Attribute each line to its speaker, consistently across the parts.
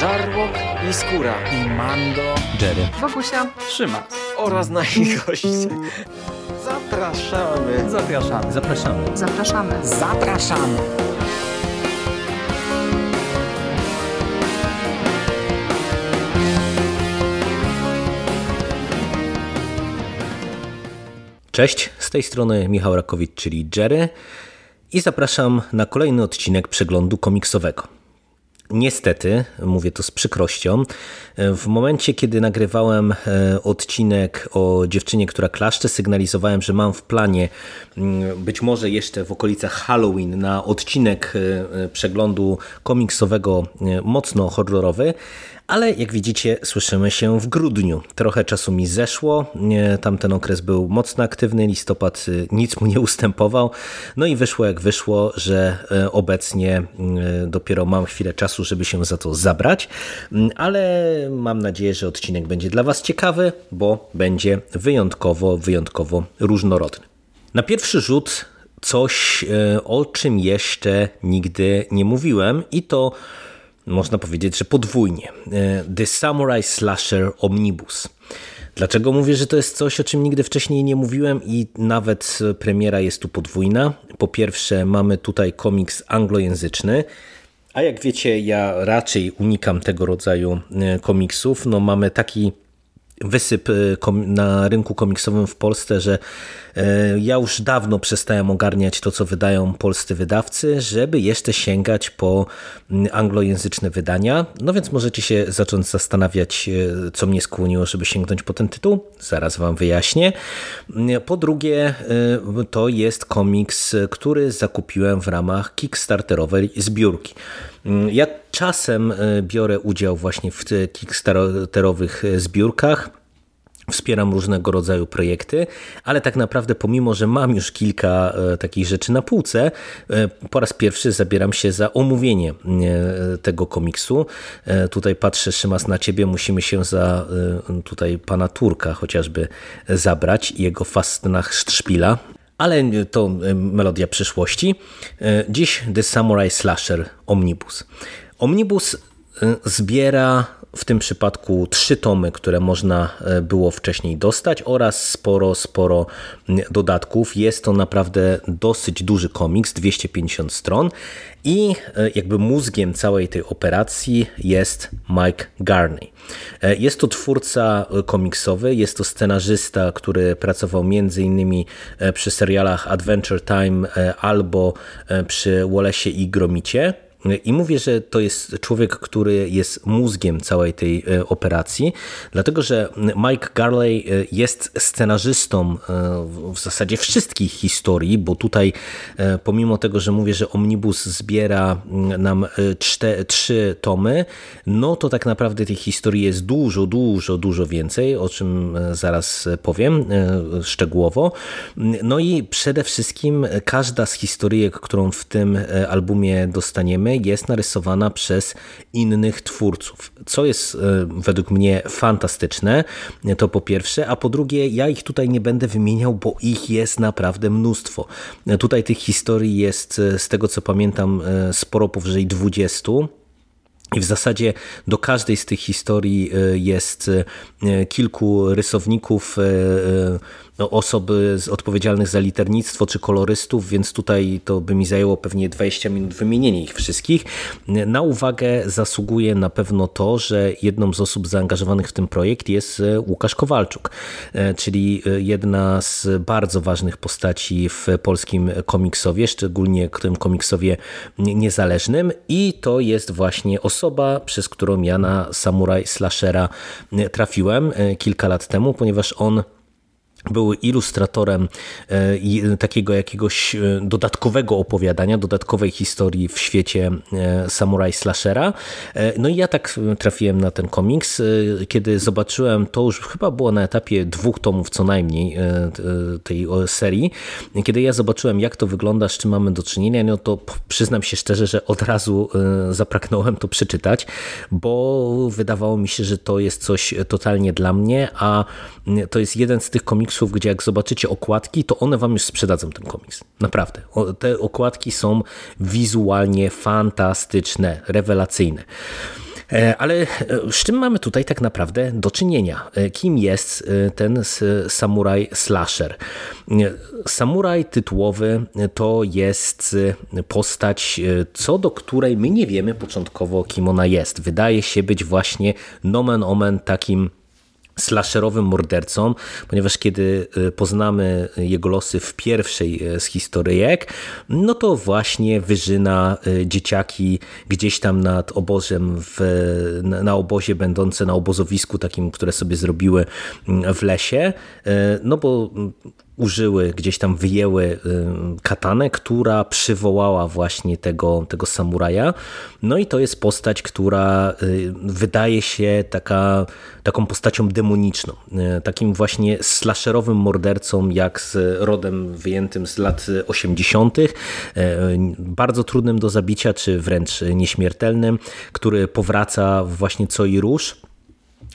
Speaker 1: Żarłok i Skóra
Speaker 2: i Mando,
Speaker 3: Jerry,
Speaker 4: Wokusia,
Speaker 2: Trzyma
Speaker 1: oraz nasi goście. Zapraszamy.
Speaker 2: Zapraszamy.
Speaker 3: Zapraszamy.
Speaker 4: zapraszamy.
Speaker 2: Zapraszamy.
Speaker 3: Cześć, z tej strony Michał Rakowicz, czyli Jerry i zapraszam na kolejny odcinek przeglądu komiksowego. Niestety, mówię to z przykrością, w momencie kiedy nagrywałem e, odcinek o dziewczynie, która klaszcze, sygnalizowałem, że mam w planie mm, być może jeszcze w okolicach Halloween na odcinek e, przeglądu komiksowego e, mocno horrorowy, ale jak widzicie, słyszymy się w grudniu. Trochę czasu mi zeszło, tamten okres był mocno aktywny, listopad y, nic mu nie ustępował. No i wyszło jak wyszło, że y, obecnie y, dopiero mam chwilę czasu, żeby się za to zabrać, mm, ale mam nadzieję, że odcinek będzie dla Was ciekawy, bo będzie wyjątkowo, wyjątkowo różnorodny. Na pierwszy rzut coś, o czym jeszcze nigdy nie mówiłem i to można powiedzieć, że podwójnie. E, The Samurai Slasher Omnibus. Dlaczego mówię, że to jest coś, o czym nigdy wcześniej nie mówiłem i nawet premiera jest tu podwójna? Po pierwsze, mamy tutaj komiks anglojęzyczny, a jak wiecie, ja raczej unikam tego rodzaju e, komiksów. No, mamy taki wysyp y, na rynku komiksowym w Polsce, że y, ja już dawno przestałem ogarniać to, co wydają polscy wydawcy, żeby jeszcze sięgać po mm, anglojęzyczne wydania. No więc możecie się zacząć zastanawiać, y, co mnie skłoniło, żeby sięgnąć po ten tytuł. Zaraz wam wyjaśnię. Po drugie, to jest komiks, który zakupiłem w ramach kickstarterowej zbiórki. Ja czasem biorę udział właśnie w kickstarterowych zbiórkach. Wspieram różnego rodzaju projekty, ale tak naprawdę, pomimo że mam już kilka e, takich rzeczy na półce, e, po raz pierwszy zabieram się za omówienie e, tego komiksu. Tutaj patrzę, Szymas, na ciebie. Musimy się za tutaj pana Turka chociażby zabrać i jego Fastnach Szpila. Ale to melodia przyszłości. Dziś The Samurai Slasher Omnibus. Omnibus zbiera w tym przypadku trzy tomy, które można e, było wcześniej dostać oraz sporo, sporo dodatków. Jest to naprawdę dosyć duży komiks, 250 stron i e, jakby mózgiem całej tej operacji jest Mike Garney. E, jest to twórca komiksowy, jest to scenarzysta, który pracował między innymi przy serialach Adventure Time albo przy Wallace i Gromicie. I mówię, że to jest człowiek, który jest mózgiem całej tej e, operacji, dlatego że Mike Garley e, jest scenarzystą e, w zasadzie wszystkich historii, bo tutaj pomimo tego, że mówię, że Omnibus zbiera mm, nam czte, trzy tomy, no to tak naprawdę tych historii jest dużo, dużo, dużo więcej, o czym zaraz powiem szczegółowo. No i przede wszystkim każda z historyjek, którą w tym albumie dostaniemy, jest narysowana przez innych twórców, co jest e, według mnie fantastyczne, to po pierwsze, a po drugie ja ich tutaj nie będę wymieniał, bo ich jest naprawdę mnóstwo. Tutaj tych historii jest e, z tego co pamiętam e, sporo powyżej 20, i w zasadzie do każdej z tych historii jest kilku rysowników, no, osoby odpowiedzialnych za liternictwo czy kolorystów, więc tutaj to by mi zajęło pewnie 20 minut wymienienie ich wszystkich. Na uwagę zasługuje na pewno to, że jedną z osób zaangażowanych w ten projekt jest e, Łukasz Kowalczuk, e, czyli e, jedna z bardzo ważnych postaci w polskim komiksowie, szczególnie tym komiksowie niezależnym i to jest właśnie osoba, przez którą ja na Samurai Slashera trafiłem kilka lat temu, ponieważ on był ilustratorem e, takiego jakiegoś e, dodatkowego opowiadania, dodatkowej historii w świecie e, Samurai Slashera. No i ja tak trafiłem na ten komiks. Kiedy zobaczyłem, to już chyba było na etapie dwóch tomów co najmniej tej serii. Kiedy ja zobaczyłem, jak to wygląda, z czym mamy do czynienia, no to przyznam się szczerze, że od razu zapragnąłem to przeczytać, bo wydawało mi się, że to jest coś totalnie dla mnie, a to jest jeden z tych komiksów, komiksów, gdzie jak zobaczycie okładki, to one wam już sprzedadzą ten komiks. Naprawdę. Te okładki są wizualnie fantastyczne, rewelacyjne. Ale z czym mamy tutaj tak naprawdę do czynienia? Kim jest ten samuraj slasher? Samuraj tytułowy to jest postać, co do której my nie wiemy początkowo, kim ona jest. Wydaje się być właśnie nomen omen takim slasherowym mordercą, ponieważ kiedy y, poznamy jego losy w pierwszej y, z historyjek, no to właśnie wyżyna y, dzieciaki gdzieś tam nad obozem, w, na obozie będące na obozowisku takim, które sobie zrobiły mm, w lesie, no bo użyły, gdzieś tam wyjęły y, katanę, która przywołała właśnie tego, tego samuraja. No i to jest postać, która y, wydaje się taka, taką postacią demoniczną, y, takim właśnie slasherowym mordercą, jak z rodem wyjętym z lat 80., bardzo trudnym do zabicia, czy wręcz nieśmiertelnym, który powraca właśnie co i róż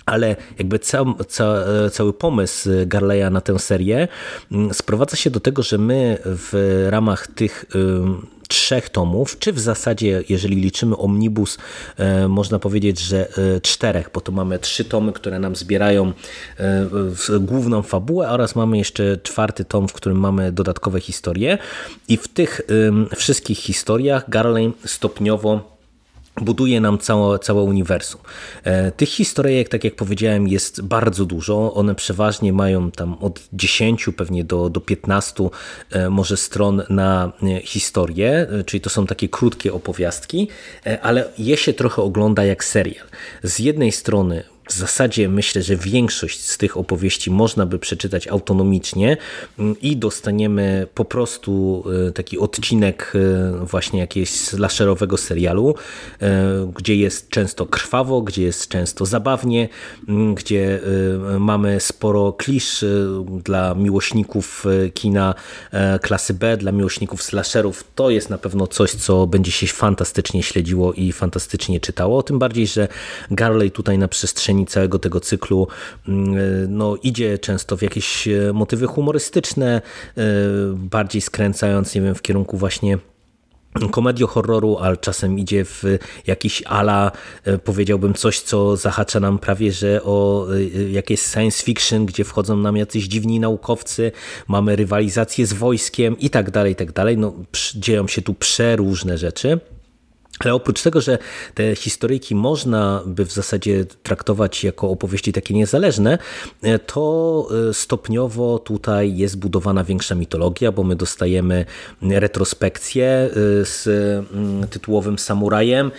Speaker 3: ale jakby cał, ca, cały pomysł Garleya na tę serię mm, sprowadza się do tego, że my w ramach tych trzech tomów, czy w zasadzie, jeżeli liczymy omnibus, e, można powiedzieć, że e, czterech, bo to mamy trzy tomy, które nam zbierają e, główną fabułę oraz mamy jeszcze czwarty tom, w którym mamy dodatkowe historie. I w tych wszystkich historiach Garley stopniowo buduje nam całe, całe uniwersum. E, tych historyjek, tak jak powiedziałem, jest bardzo dużo. One przeważnie mają tam od 10 pewnie do, do 15 e, może stron na e, historię, czyli to są takie krótkie opowiastki, ale je się trochę ogląda jak serial. Z jednej strony w zasadzie myślę, że większość z tych opowieści można by przeczytać autonomicznie mm, i dostaniemy po prostu e, taki odcinek e, właśnie jakiegoś slasherowego serialu, e, gdzie jest często krwawo, gdzie jest często zabawnie, mm, gdzie mamy sporo klisz dla miłośników kina klasy B, dla miłośników slasherów. To jest na pewno coś, co będzie się fantastycznie śledziło i fantastycznie czytało. Tym bardziej, że Garley tutaj na przestrzeni przestrzeni całego tego cyklu mm, no, idzie często w jakieś e, motywy humorystyczne, e, bardziej skręcając, nie wiem, w kierunku właśnie komedio horroru, ale czasem idzie w jakiś ala, e, powiedziałbym coś, co zahacza nam prawie, że o jakieś science fiction, gdzie wchodzą nam jacyś dziwni naukowcy, mamy rywalizację z wojskiem i tak dalej, i tak dalej. No, dzieją się tu przeróżne rzeczy. Ale oprócz tego, że te historyjki można by w zasadzie traktować jako opowieści takie niezależne, e, to e, stopniowo tutaj jest budowana większa mitologia, bo my dostajemy retrospekcję e, z tytułowym samurajem,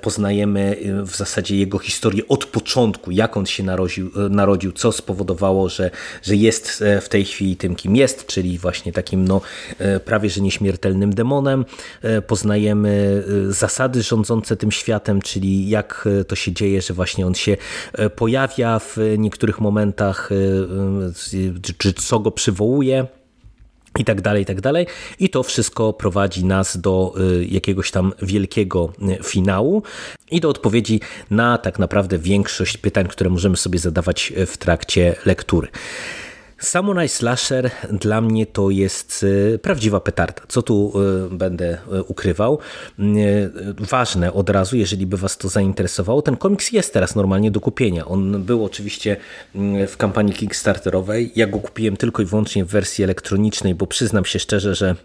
Speaker 3: poznajemy w zasadzie jego historię od początku, jak on się narodził, narodził co spowodowało, że, że jest w tej chwili tym, kim jest, czyli właśnie takim no, prawie że nieśmiertelnym demonem. Poznajemy zasady zasady rządzące tym światem, czyli jak e, to się dzieje, że właśnie on się e, pojawia w niektórych momentach, e, czy co go przywołuje i tak dalej, i tak dalej. I to wszystko prowadzi nas do jakiegoś tam wielkiego finału i do odpowiedzi na tak naprawdę większość pytań, które możemy sobie zadawać w trakcie lektury. Samurai Slasher dla mnie to jest e, prawdziwa petarda. Co tu e, będę e, ukrywał? Ważne od razu, jeżeli by Was to zainteresowało, ten komiks jest teraz normalnie do kupienia. On był oczywiście w kampanii Kickstarterowej. Ja go kupiłem tylko i wyłącznie w wersji elektronicznej, bo przyznam się szczerze, że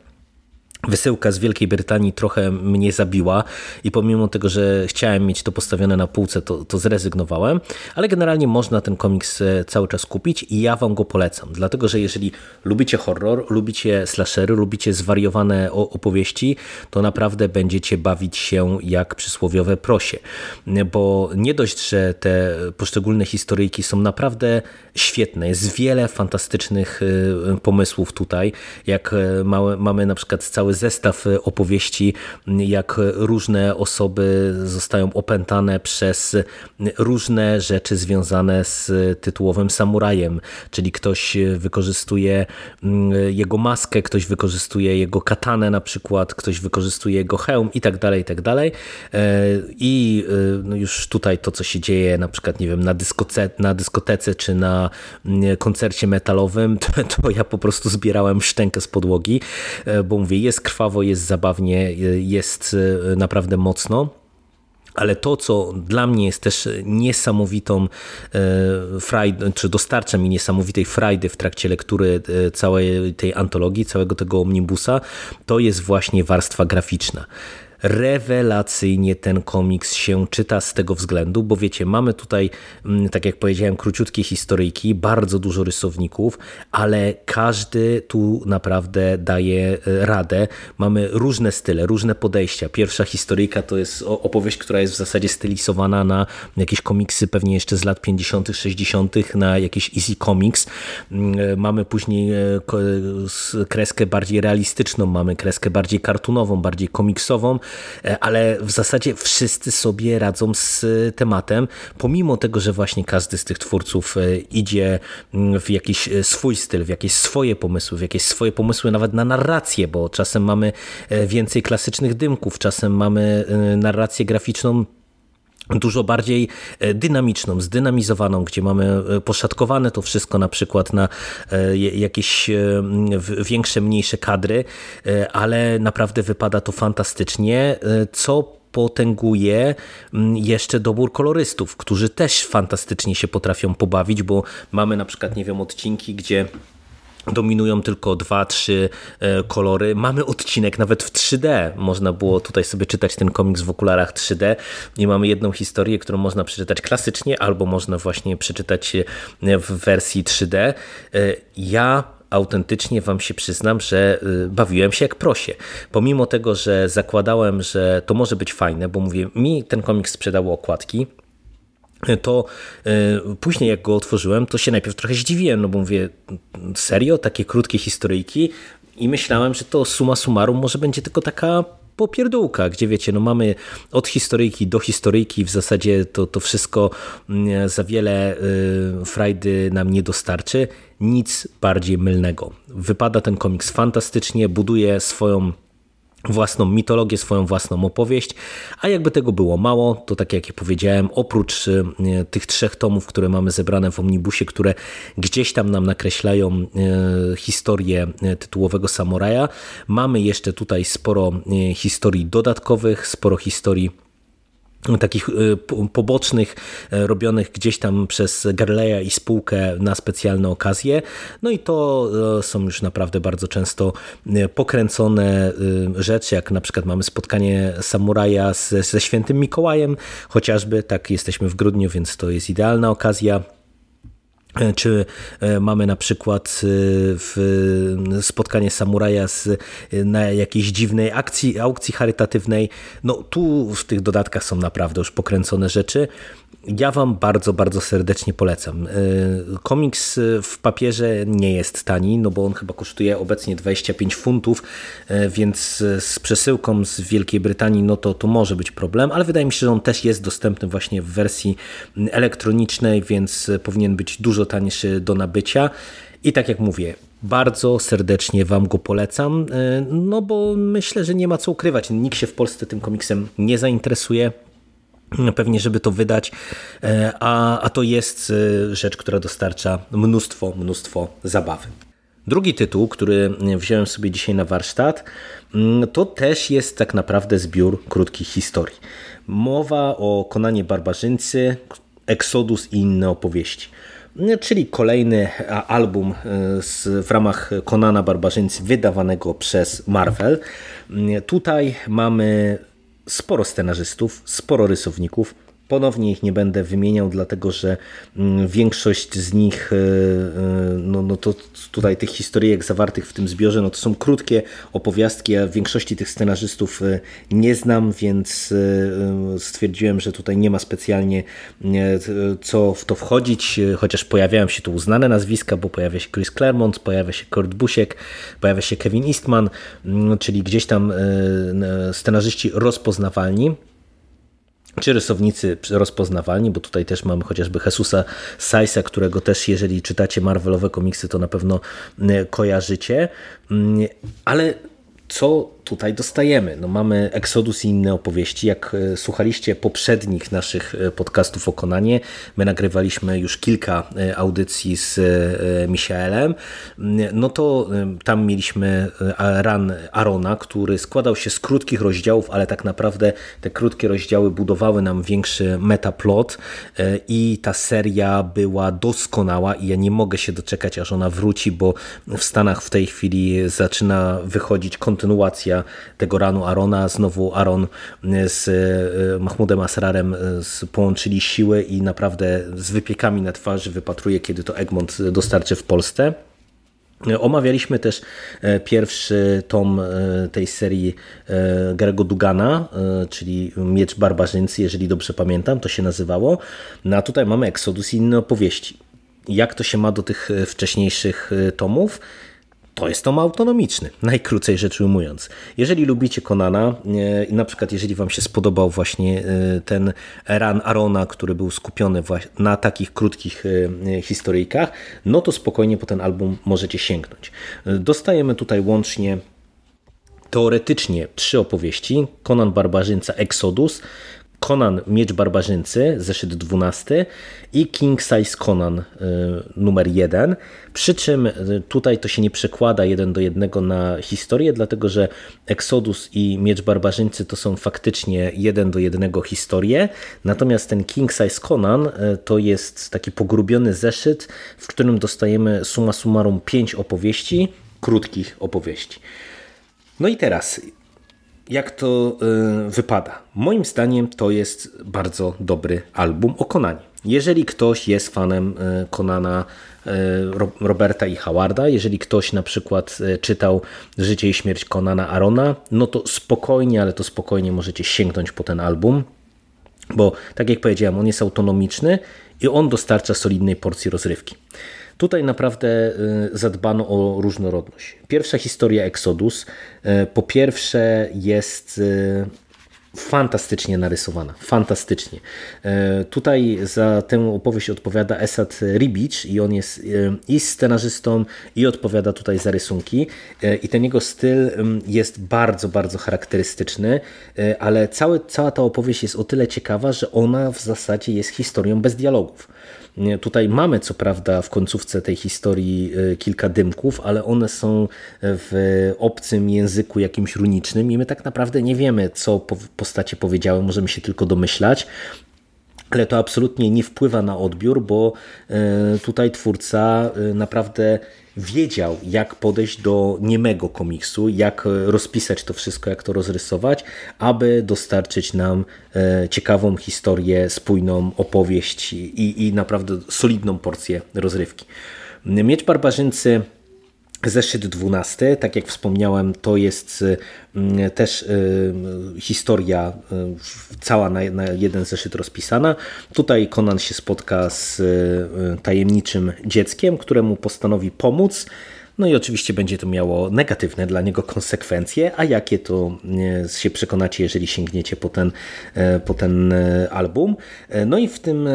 Speaker 3: Wysyłka z Wielkiej Brytanii trochę mnie zabiła i pomimo tego, że chciałem mieć to postawione na półce, to, to zrezygnowałem, ale generalnie można ten komiks e, cały czas kupić i ja wam go polecam, dlatego że jeżeli lubicie horror, lubicie slashery, lubicie zwariowane opowieści, to naprawdę będziecie bawić się jak przysłowiowe prosie, bo nie dość, że te poszczególne historyjki są naprawdę świetne, jest wiele fantastycznych e, pomysłów tutaj, jak e, mamy, na przykład cały zestaw e, opowieści, jak różne osoby zostają opętane przez różne rzeczy związane z tytułowym samurajem, czyli ktoś wykorzystuje jego maskę, ktoś wykorzystuje jego katanę na przykład, ktoś wykorzystuje jego hełm i tak dalej, i tak dalej. E, I e, no już tutaj to, co się dzieje na przykład, nie wiem, na, dyskoce, na dyskotece czy na koncercie metalowym, to, to ja po prostu zbierałem szczękę z podłogi, bo mówię, jest jest krwawo, jest zabawnie, jest e, naprawdę mocno. Ale to, co dla mnie jest też niesamowitą e, frajdą, czy dostarcza mi niesamowitej frajdy w trakcie lektury e, całej tej antologii, całego tego omnibusa, to jest właśnie warstwa graficzna rewelacyjnie ten komiks się czyta z tego względu, bo wiecie, mamy tutaj, mm, tak jak powiedziałem, króciutkie historyjki, bardzo dużo rysowników, ale każdy tu naprawdę daje e, radę. Mamy różne style, różne podejścia. Pierwsza historyjka to jest opowieść, która jest w zasadzie stylizowana na jakieś komiksy pewnie jeszcze z lat 50., 60., na jakiś Easy Comics. Mm, e, mamy później e, kreskę bardziej realistyczną, mamy kreskę bardziej kartunową, bardziej komiksową, ale w zasadzie wszyscy sobie radzą z tematem, pomimo tego, że właśnie każdy z tych twórców e, idzie mm, w jakiś e, swój styl, w jakieś swoje pomysły, w jakieś swoje pomysły nawet na narrację, bo czasem mamy więcej klasycznych dymków, czasem mamy narrację graficzną dużo bardziej dynamiczną, zdynamizowaną, gdzie mamy poszatkowane to wszystko na przykład na jakieś większe, mniejsze kadry, ale naprawdę wypada to fantastycznie, co potęguje jeszcze dobór kolorystów, którzy też fantastycznie się potrafią pobawić, bo mamy na przykład, nie wiem, odcinki, gdzie dominują tylko dwa, trzy e, kolory. Mamy odcinek nawet w 3D. Można było tutaj sobie czytać ten komiks w okularach 3D i mamy jedną historię, którą można przeczytać klasycznie albo można właśnie przeczytać w wersji 3D. E, ja autentycznie wam się przyznam, że e, bawiłem się jak prosie. Pomimo tego, że zakładałem, że to może być fajne, bo mówię, mi ten komiks sprzedało okładki, to e, później jak go otworzyłem, to się najpierw trochę zdziwiłem, no bo mówię, serio, takie krótkie historyjki? I myślałem, że to suma summarum może będzie tylko taka popierdółka, gdzie wiecie, no mamy od historyjki do historyjki, w zasadzie to, to wszystko mm, za wiele y, frajdy nam nie dostarczy, nic bardziej mylnego. Wypada ten komiks fantastycznie, buduje swoją własną mitologię, swoją własną opowieść, a jakby tego było mało, to tak jak powiedziałem, oprócz e, tych trzech tomów, które mamy zebrane w Omnibusie, które gdzieś tam nam nakreślają e, historię e, tytułowego samuraja, mamy jeszcze tutaj sporo historii dodatkowych, sporo historii takich y, pobocznych, e, robionych gdzieś tam przez Garleya i spółkę na specjalne okazje. No i to e, są już naprawdę bardzo często e, pokręcone rzeczy, jak na przykład mamy spotkanie samuraja ze, ze świętym Mikołajem, chociażby, tak jesteśmy w grudniu, więc to jest idealna okazja czy e, mamy na przykład e, spotkanie samuraja z, na jakiejś dziwnej akcji, aukcji charytatywnej. No tu w tych dodatkach są naprawdę już pokręcone rzeczy. Ja Wam bardzo, bardzo serdecznie polecam. Komiks w papierze nie jest tani, no bo on chyba kosztuje obecnie 25 funtów, więc z przesyłką z Wielkiej Brytanii no to, to może być problem, ale wydaje mi się, że on też jest dostępny właśnie w wersji elektronicznej, więc powinien być dużo tańszy do nabycia. I tak jak mówię, bardzo serdecznie Wam go polecam, no bo myślę, że nie ma co ukrywać. Nikt się w Polsce tym komiksem nie zainteresuje. Pewnie, żeby to wydać, e, a, a to jest e, rzecz, która dostarcza mnóstwo, mnóstwo zabawy. Drugi tytuł, który wziąłem sobie dzisiaj na warsztat, mm, to też jest tak naprawdę zbiór krótkich historii. Mowa o Konanie Barbarzyńcy, Exodus i inne opowieści czyli kolejny album e, w ramach Konana Barbarzyńcy wydawanego przez Marvel. Tutaj mamy sporo scenarzystów, sporo rysowników, Ponownie ich nie będę wymieniał, dlatego że mm, większość z nich, e, e, no, no to tutaj tych historyjek zawartych w tym zbiorze, no to są krótkie opowiastki, ja większości tych scenarzystów e, nie znam, więc stwierdziłem, że tutaj nie ma specjalnie co w to wchodzić, chociaż pojawiają się tu uznane nazwiska, bo pojawia się Chris Claremont, pojawia się Kurt Busiek, pojawia się Kevin Eastman, mm, czyli gdzieś tam scenarzyści rozpoznawalni czy rysownicy rozpoznawalni, bo tutaj też mamy chociażby Jesusa Saisa, którego też jeżeli czytacie Marvelowe komiksy, to na pewno kojarzycie. Mm, ale co tutaj dostajemy? No mamy Exodus i inne opowieści. Jak e, słuchaliście poprzednich naszych e, podcastów o Konanie, my nagrywaliśmy już kilka e, audycji z Michaelem, no to tam mieliśmy ran Arona, który składał się z krótkich rozdziałów, ale tak naprawdę te krótkie rozdziały budowały nam większy metaplot i ta seria była doskonała i ja nie mogę się doczekać, aż ona wróci, bo w Stanach w tej chwili zaczyna wychodzić kontynuacja tego ranu Arona. Znowu Aron z e, Mahmudem Asrarem e, połączyli siły i naprawdę z wypiekami na twarzy wypatruje, kiedy to Egmont dostarczy w Polsce. Omawialiśmy też e, pierwszy tom tej serii Garego Dugana, czyli Miecz Barbarzyńcy, jeżeli dobrze pamiętam, to się nazywało. No a tutaj mamy Exodus i inne opowieści. Jak to się ma do tych wcześniejszych tomów? To jest tom autonomiczny, najkrócej rzecz ujmując. Jeżeli lubicie Konana e, na przykład jeżeli wam się spodobał właśnie e, ten ran Arona, który był skupiony na takich krótkich e, historyjkach, no to spokojnie po ten album możecie sięgnąć. Dostajemy tutaj łącznie teoretycznie trzy opowieści. Conan Barbarzyńca Exodus, Conan Miecz Barbarzyńcy, zeszyt 12 i King Size Conan y, numer 1. Przy czym y, tutaj to się nie przekłada jeden do jednego na historię, dlatego że Exodus i Miecz Barbarzyńcy to są faktycznie jeden do jednego historie, natomiast ten King Size Conan y, to jest taki pogrubiony zeszyt, w którym dostajemy summa summarum 5 opowieści, krótkich opowieści. No i teraz, jak to y, wypada. Moim zdaniem to jest bardzo dobry album o Konanie. Jeżeli ktoś jest fanem y, Konana y, Roberta i Howarda, jeżeli ktoś na przykład czytał Życie i śmierć Konana Arona, no to spokojnie, ale to spokojnie możecie sięgnąć po ten album, bo tak jak powiedziałem, on jest autonomiczny i on dostarcza solidnej porcji rozrywki. Tutaj naprawdę y, zadbano o różnorodność. Pierwsza historia Exodus y, po pierwsze jest y, fantastycznie narysowana, fantastycznie. Tutaj za tę opowieść odpowiada Esad Ribic i on jest i scenarzystą i odpowiada tutaj za rysunki i ten jego styl jest bardzo, bardzo charakterystyczny, ale cały, cała ta opowieść jest o tyle ciekawa, że ona w zasadzie jest historią bez dialogów. Tutaj mamy co prawda w końcówce tej historii e, kilka dymków, ale one są w obcym języku jakimś runicznym i my tak naprawdę nie wiemy, co postacie powiedziały, możemy się tylko domyślać. Ale to absolutnie nie wpływa na odbiór, bo e, tutaj twórca e, naprawdę wiedział, jak podejść do niemego komiksu, jak rozpisać to wszystko, jak to rozrysować, aby dostarczyć nam e, ciekawą historię, spójną opowieść i, i naprawdę solidną porcję rozrywki. Miecz Barbarzyńcy Zeszyt 12, tak jak wspomniałem, to jest mm, też y, historia y, cała na, jeden zeszyt rozpisana. Tutaj Conan się spotka z y, tajemniczym dzieckiem, któremu postanowi pomóc no i oczywiście będzie to miało negatywne dla niego konsekwencje, a jakie to e, się przekonacie, jeżeli sięgniecie po ten, e, po ten e, album. No i w tym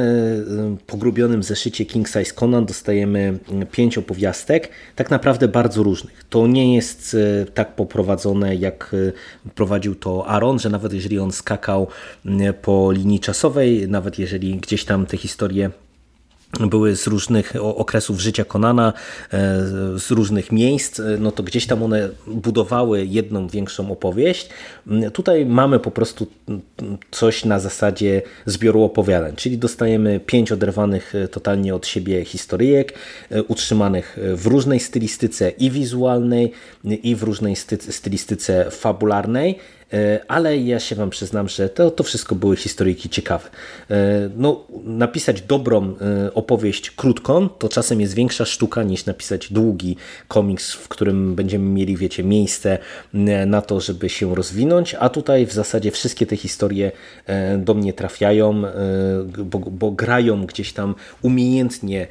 Speaker 3: pogrubionym zeszycie King Size Conan dostajemy pięć opowiastek, tak naprawdę bardzo różnych. To nie jest tak poprowadzone, jak prowadził to Aaron, że nawet jeżeli on skakał po linii czasowej, nawet jeżeli gdzieś tam te historie były z różnych okresów życia Konana, e, z różnych miejsc, e, no to gdzieś tam one budowały jedną większą opowieść. Mm, tutaj mamy po prostu coś na zasadzie zbioru opowiadań, czyli dostajemy pięć oderwanych e, totalnie od siebie historyjek, utrzymanych w różnej stylistyce i wizualnej, i w różnej stylistyce fabularnej, ale ja się Wam przyznam, że to, to wszystko były historyjki ciekawe. E, no, napisać dobrą e, opowieść krótką to czasem jest większa sztuka niż napisać długi komiks, w którym będziemy mieli, wiecie, miejsce na to, żeby się rozwinąć, a tutaj w zasadzie wszystkie te historie do mnie trafiają, bo, bo grają gdzieś tam umiejętnie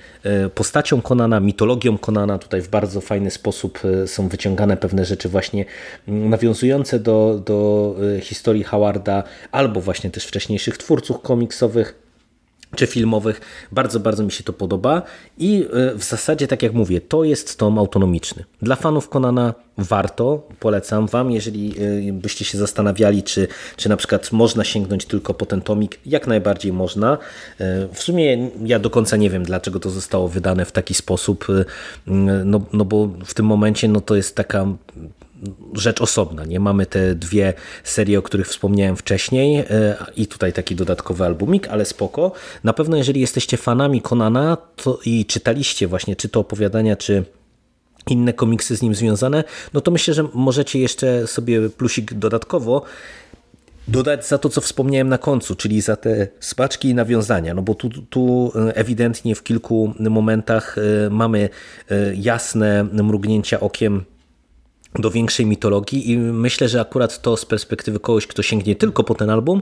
Speaker 3: postacią Konana, mitologią Konana. Tutaj w bardzo fajny sposób są wyciągane pewne rzeczy właśnie nawiązujące do, do Y, historii Howarda, albo właśnie też wcześniejszych twórców komiksowych. czy filmowych. Bardzo, bardzo mi się to podoba i e, w zasadzie, tak jak mówię, to jest tom autonomiczny. Dla fanów Konana warto, polecam wam, jeżeli e, byście się zastanawiali, czy, czy na przykład można sięgnąć tylko po ten tomik, jak najbardziej można. W sumie ja do końca nie wiem, dlaczego to zostało wydane w taki sposób, no, no bo w tym momencie no to jest taka rzecz osobna. Nie mamy te dwie serie, o których wspomniałem wcześniej e, i tutaj taki dodatkowy albumik, ale spoko. Na pewno jeżeli jesteście fanami Konana i czytaliście właśnie czy to opowiadania, czy inne komiksy z nim związane, no to myślę, że możecie jeszcze sobie plusik dodatkowo dodać za to, co wspomniałem na końcu, czyli za te spaczki i nawiązania, no bo tu, tu ewidentnie w kilku momentach e, mamy e, jasne mrugnięcia okiem do większej mitologii i myślę, że akurat to z perspektywy kogoś, kto sięgnie tylko po ten album,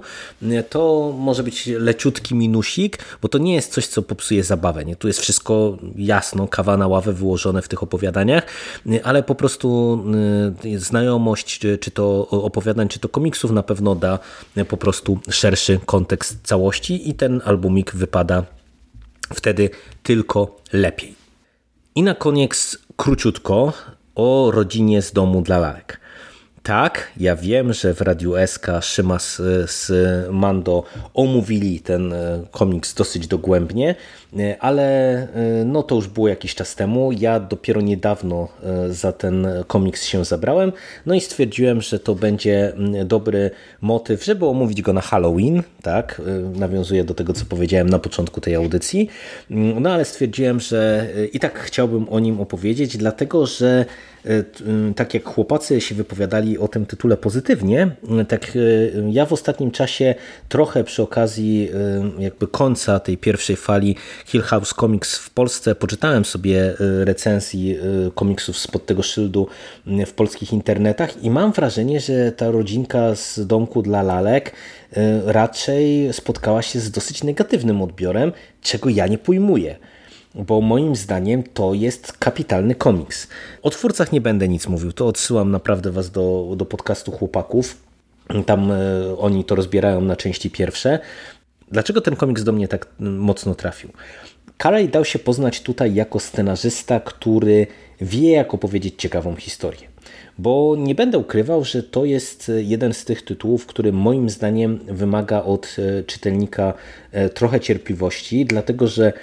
Speaker 3: to może być leciutki minusik, bo to nie jest coś, co popsuje zabawę. Nie? Tu jest wszystko jasno, kawa na ławę wyłożone w tych opowiadaniach, ale po prostu y, znajomość czy to opowiadań, czy to komiksów na pewno da po prostu szerszy kontekst całości i ten albumik wypada wtedy tylko lepiej. I na koniec króciutko o rodzinie z domu dla lalek. Tak, ja wiem, że w Radiu SK Szymas z Mando omówili ten e, komiks dosyć dogłębnie, e, ale no to już było jakiś czas temu. Ja dopiero niedawno za ten komiks się zabrałem, no i stwierdziłem, że to będzie dobry motyw, żeby omówić go na Halloween, tak, nawiązuję do tego, co powiedziałem na początku tej audycji, no ale stwierdziłem, że i tak chciałbym o nim opowiedzieć, dlatego, że tak jak chłopacy się wypowiadali o tym tytule pozytywnie, tak ja w ostatnim czasie trochę przy okazji jakby końca tej pierwszej fali Hill House Comics w Polsce poczytałem sobie recenzji komiksów spod tego szyldu w polskich internetach i mam wrażenie, że ta rodzinka z domku dla lalek raczej spotkała się z dosyć negatywnym odbiorem, czego ja nie pojmuję bo moim zdaniem to jest kapitalny komiks. O twórcach nie będę nic mówił, to odsyłam naprawdę Was do, do podcastu chłopaków. Tam e, oni to rozbierają na części pierwsze. Dlaczego ten komiks do mnie tak mocno trafił? Carey dał się poznać tutaj jako scenarzysta, który wie, jak opowiedzieć ciekawą historię. Bo nie będę ukrywał, że to jest jeden z tych tytułów, który moim zdaniem wymaga od e, czytelnika e, trochę cierpliwości, dlatego że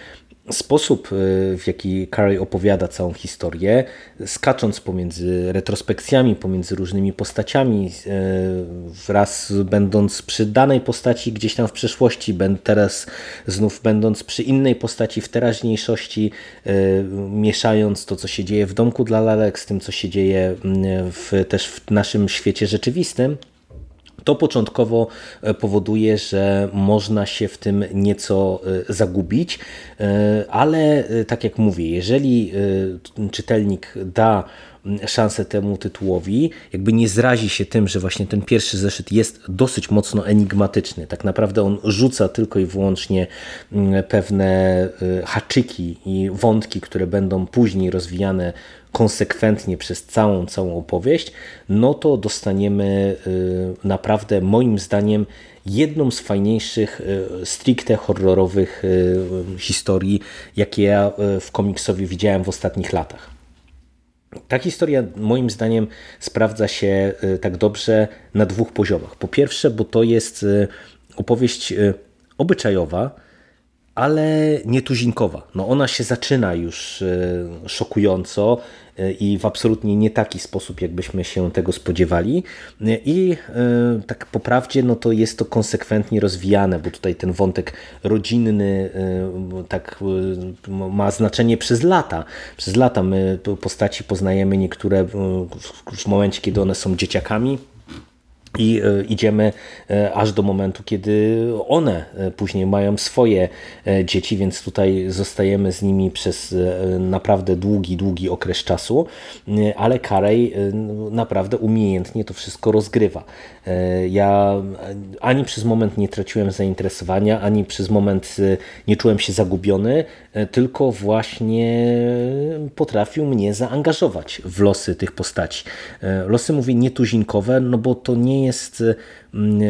Speaker 3: sposób, y, w jaki Carey opowiada całą historię, skacząc pomiędzy retrospekcjami, pomiędzy różnymi postaciami, y, wraz będąc przy danej postaci gdzieś tam w przeszłości, teraz znów będąc przy innej postaci w teraźniejszości, y, mieszając to, co się dzieje w domku dla lalek z tym, co się dzieje w, też w naszym świecie rzeczywistym, to początkowo e, powoduje, że można się w tym nieco e, zagubić, e, ale tak jak mówię, jeżeli czytelnik da szansę temu tytułowi, jakby nie zrazi się tym, że właśnie ten pierwszy zeszyt jest dosyć mocno enigmatyczny. Tak naprawdę on rzuca tylko i wyłącznie pewne haczyki i wątki, które będą później rozwijane konsekwentnie przez całą, całą opowieść, no to dostaniemy y, naprawdę moim zdaniem jedną z fajniejszych y, stricte horrorowych y, historii, jakie ja w komiksowie widziałem w ostatnich latach. Ta historia moim zdaniem sprawdza się tak dobrze na dwóch poziomach. Po pierwsze, bo to jest opowieść obyczajowa, ale nietuzinkowa. No ona się zaczyna już szokująco, i w absolutnie nie taki sposób, jakbyśmy się tego spodziewali. I e, tak po prawdzie, no to jest to konsekwentnie rozwijane, bo tutaj ten wątek rodzinny e, tak e, ma znaczenie przez lata. Przez lata my postaci poznajemy niektóre w momencie, kiedy one są dzieciakami, i e, idziemy e, aż do momentu, kiedy one e, później mają swoje dzieci, więc tutaj zostajemy z nimi przez naprawdę długi, długi okres czasu, ale Carey naprawdę umiejętnie to wszystko rozgrywa. Ja ani przez moment nie traciłem zainteresowania, ani przez moment nie czułem się zagubiony, tylko właśnie potrafił mnie zaangażować w losy tych postaci. Losy mówię nietuzinkowe, no bo to nie jest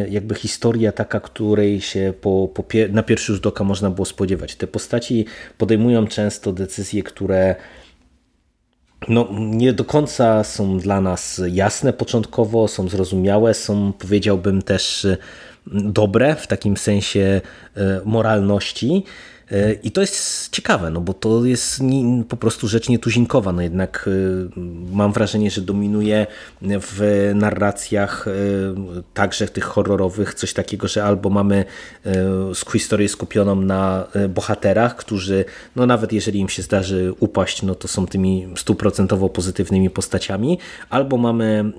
Speaker 3: jakby historia taka, której się po, po, na pierwszy rzut oka można było spodziewać. Te postaci podejmują często decyzje, które no, nie do końca są dla nas jasne początkowo, są zrozumiałe, są powiedziałbym też dobre w takim sensie e, moralności. E, I to jest ciekawe, no bo to jest po prostu rzecz nietuzinkowa. No jednak e, mam wrażenie, że dominuje w narracjach e, także tych horrorowych coś takiego, że albo mamy historię skupioną na bohaterach, którzy no nawet jeżeli im się zdarzy upaść, no to są tymi stuprocentowo pozytywnymi postaciami, albo mamy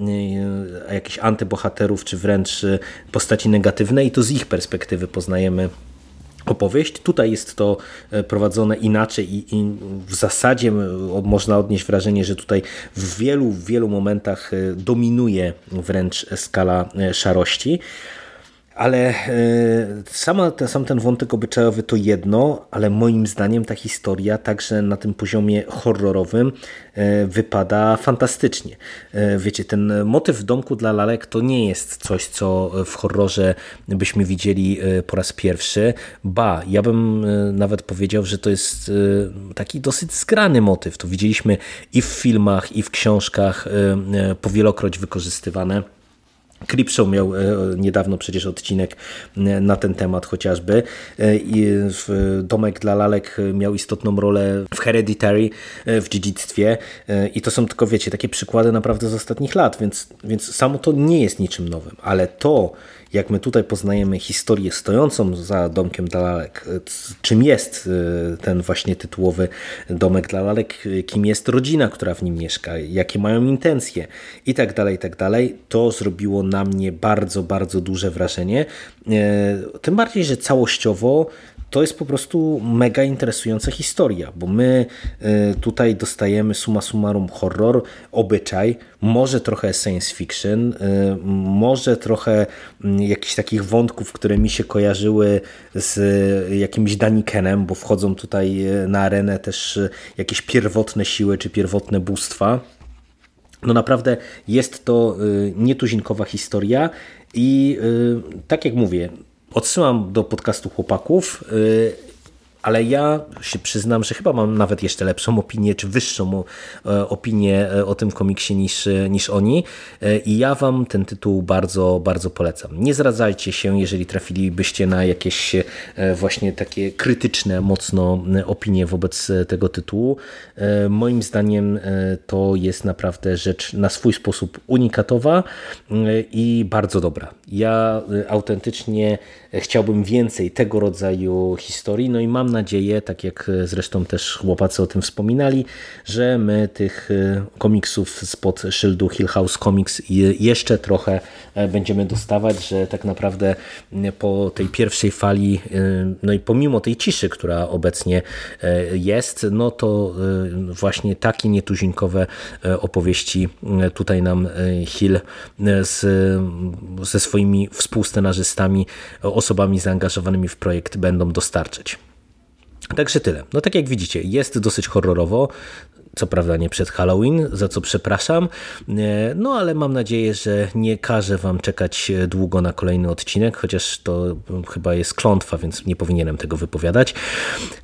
Speaker 3: jakichś antybohaterów, czy wręcz postaci negatywne i to z ich perspektywy poznajemy opowieść. Tutaj jest to e, prowadzone inaczej i, i, w zasadzie można odnieść wrażenie, że tutaj w wielu, wielu momentach e, dominuje wręcz skala e, szarości. Ale e, sama, sam ten wątek obyczajowy to jedno, ale moim zdaniem ta historia także na tym poziomie horrorowym e, wypada fantastycznie. E, wiecie, ten motyw w domku dla lalek to nie jest coś, co w horrorze byśmy widzieli po raz pierwszy. Ba, ja bym nawet powiedział, że to jest taki dosyć zgrany motyw. To widzieliśmy i w filmach, i w książkach powielokroć wykorzystywane. Creepshow miał e, niedawno przecież odcinek e, na ten temat chociażby. E, Domek dla lalek miał istotną rolę w Hereditary, w dziedzictwie i to są tylko, wiecie, takie przykłady naprawdę z ostatnich lat, więc, więc samo to nie jest niczym nowym, ale to, jak my tutaj poznajemy historię stojącą za domkiem dla lalek, czym jest e, ten właśnie tytułowy domek dla lalek, kim jest rodzina, która w nim mieszka, jakie mają intencje i tak dalej, tak dalej, to zrobiło na mnie bardzo, bardzo duże wrażenie. E, tym bardziej, że całościowo to jest po prostu mega interesująca historia, bo my y, tutaj dostajemy suma summarum horror, obyczaj, może trochę science fiction, y, może trochę mm, jakichś takich wątków, które mi się kojarzyły z jakimś Danikenem, bo wchodzą tutaj y, na arenę też jakieś pierwotne siły czy pierwotne bóstwa. No naprawdę jest to nietuzinkowa historia i tak jak mówię, Odsyłam do podcastu chłopaków. Ale ja się przyznam, że chyba mam nawet jeszcze lepszą opinię, czy wyższą e, opinię e, o tym komiksie niż, e, niż oni i ja wam ten tytuł bardzo, bardzo polecam. Nie zradzajcie się, jeżeli trafilibyście na jakieś właśnie takie krytyczne mocno opinie wobec tego tytułu. Moim zdaniem to jest naprawdę rzecz na swój sposób unikatowa i bardzo dobra. Ja autentycznie chciałbym więcej tego rodzaju historii, no i mam nadzieję, tak jak zresztą też chłopacy o tym wspominali, że my tych e, komiksów spod szyldu Hill House Comics jeszcze trochę e, będziemy dostawać, że tak naprawdę po tej pierwszej fali, e, no i pomimo tej ciszy, która obecnie jest, no to właśnie takie nietuzinkowe opowieści tutaj nam Hill z, ze swoimi współscenarzystami osobami zaangażowanymi w projekt będą dostarczyć. Także tyle. No tak jak widzicie, jest dosyć horrorowo. Co prawda nie przed Halloween, za co przepraszam. E, no ale mam nadzieję, że nie każę Wam czekać długo na kolejny odcinek, chociaż to chyba jest klątwa, więc nie powinienem tego wypowiadać.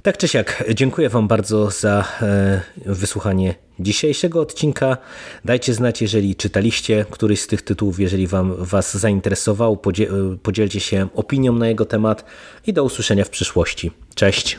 Speaker 3: Tak czy siak, dziękuję Wam bardzo za e, wysłuchanie dzisiejszego odcinka. Dajcie znać, jeżeli czytaliście któryś z tych tytułów, jeżeli wam, Was zainteresował, podzielcie się opinią na jego temat i do usłyszenia w przyszłości. Cześć!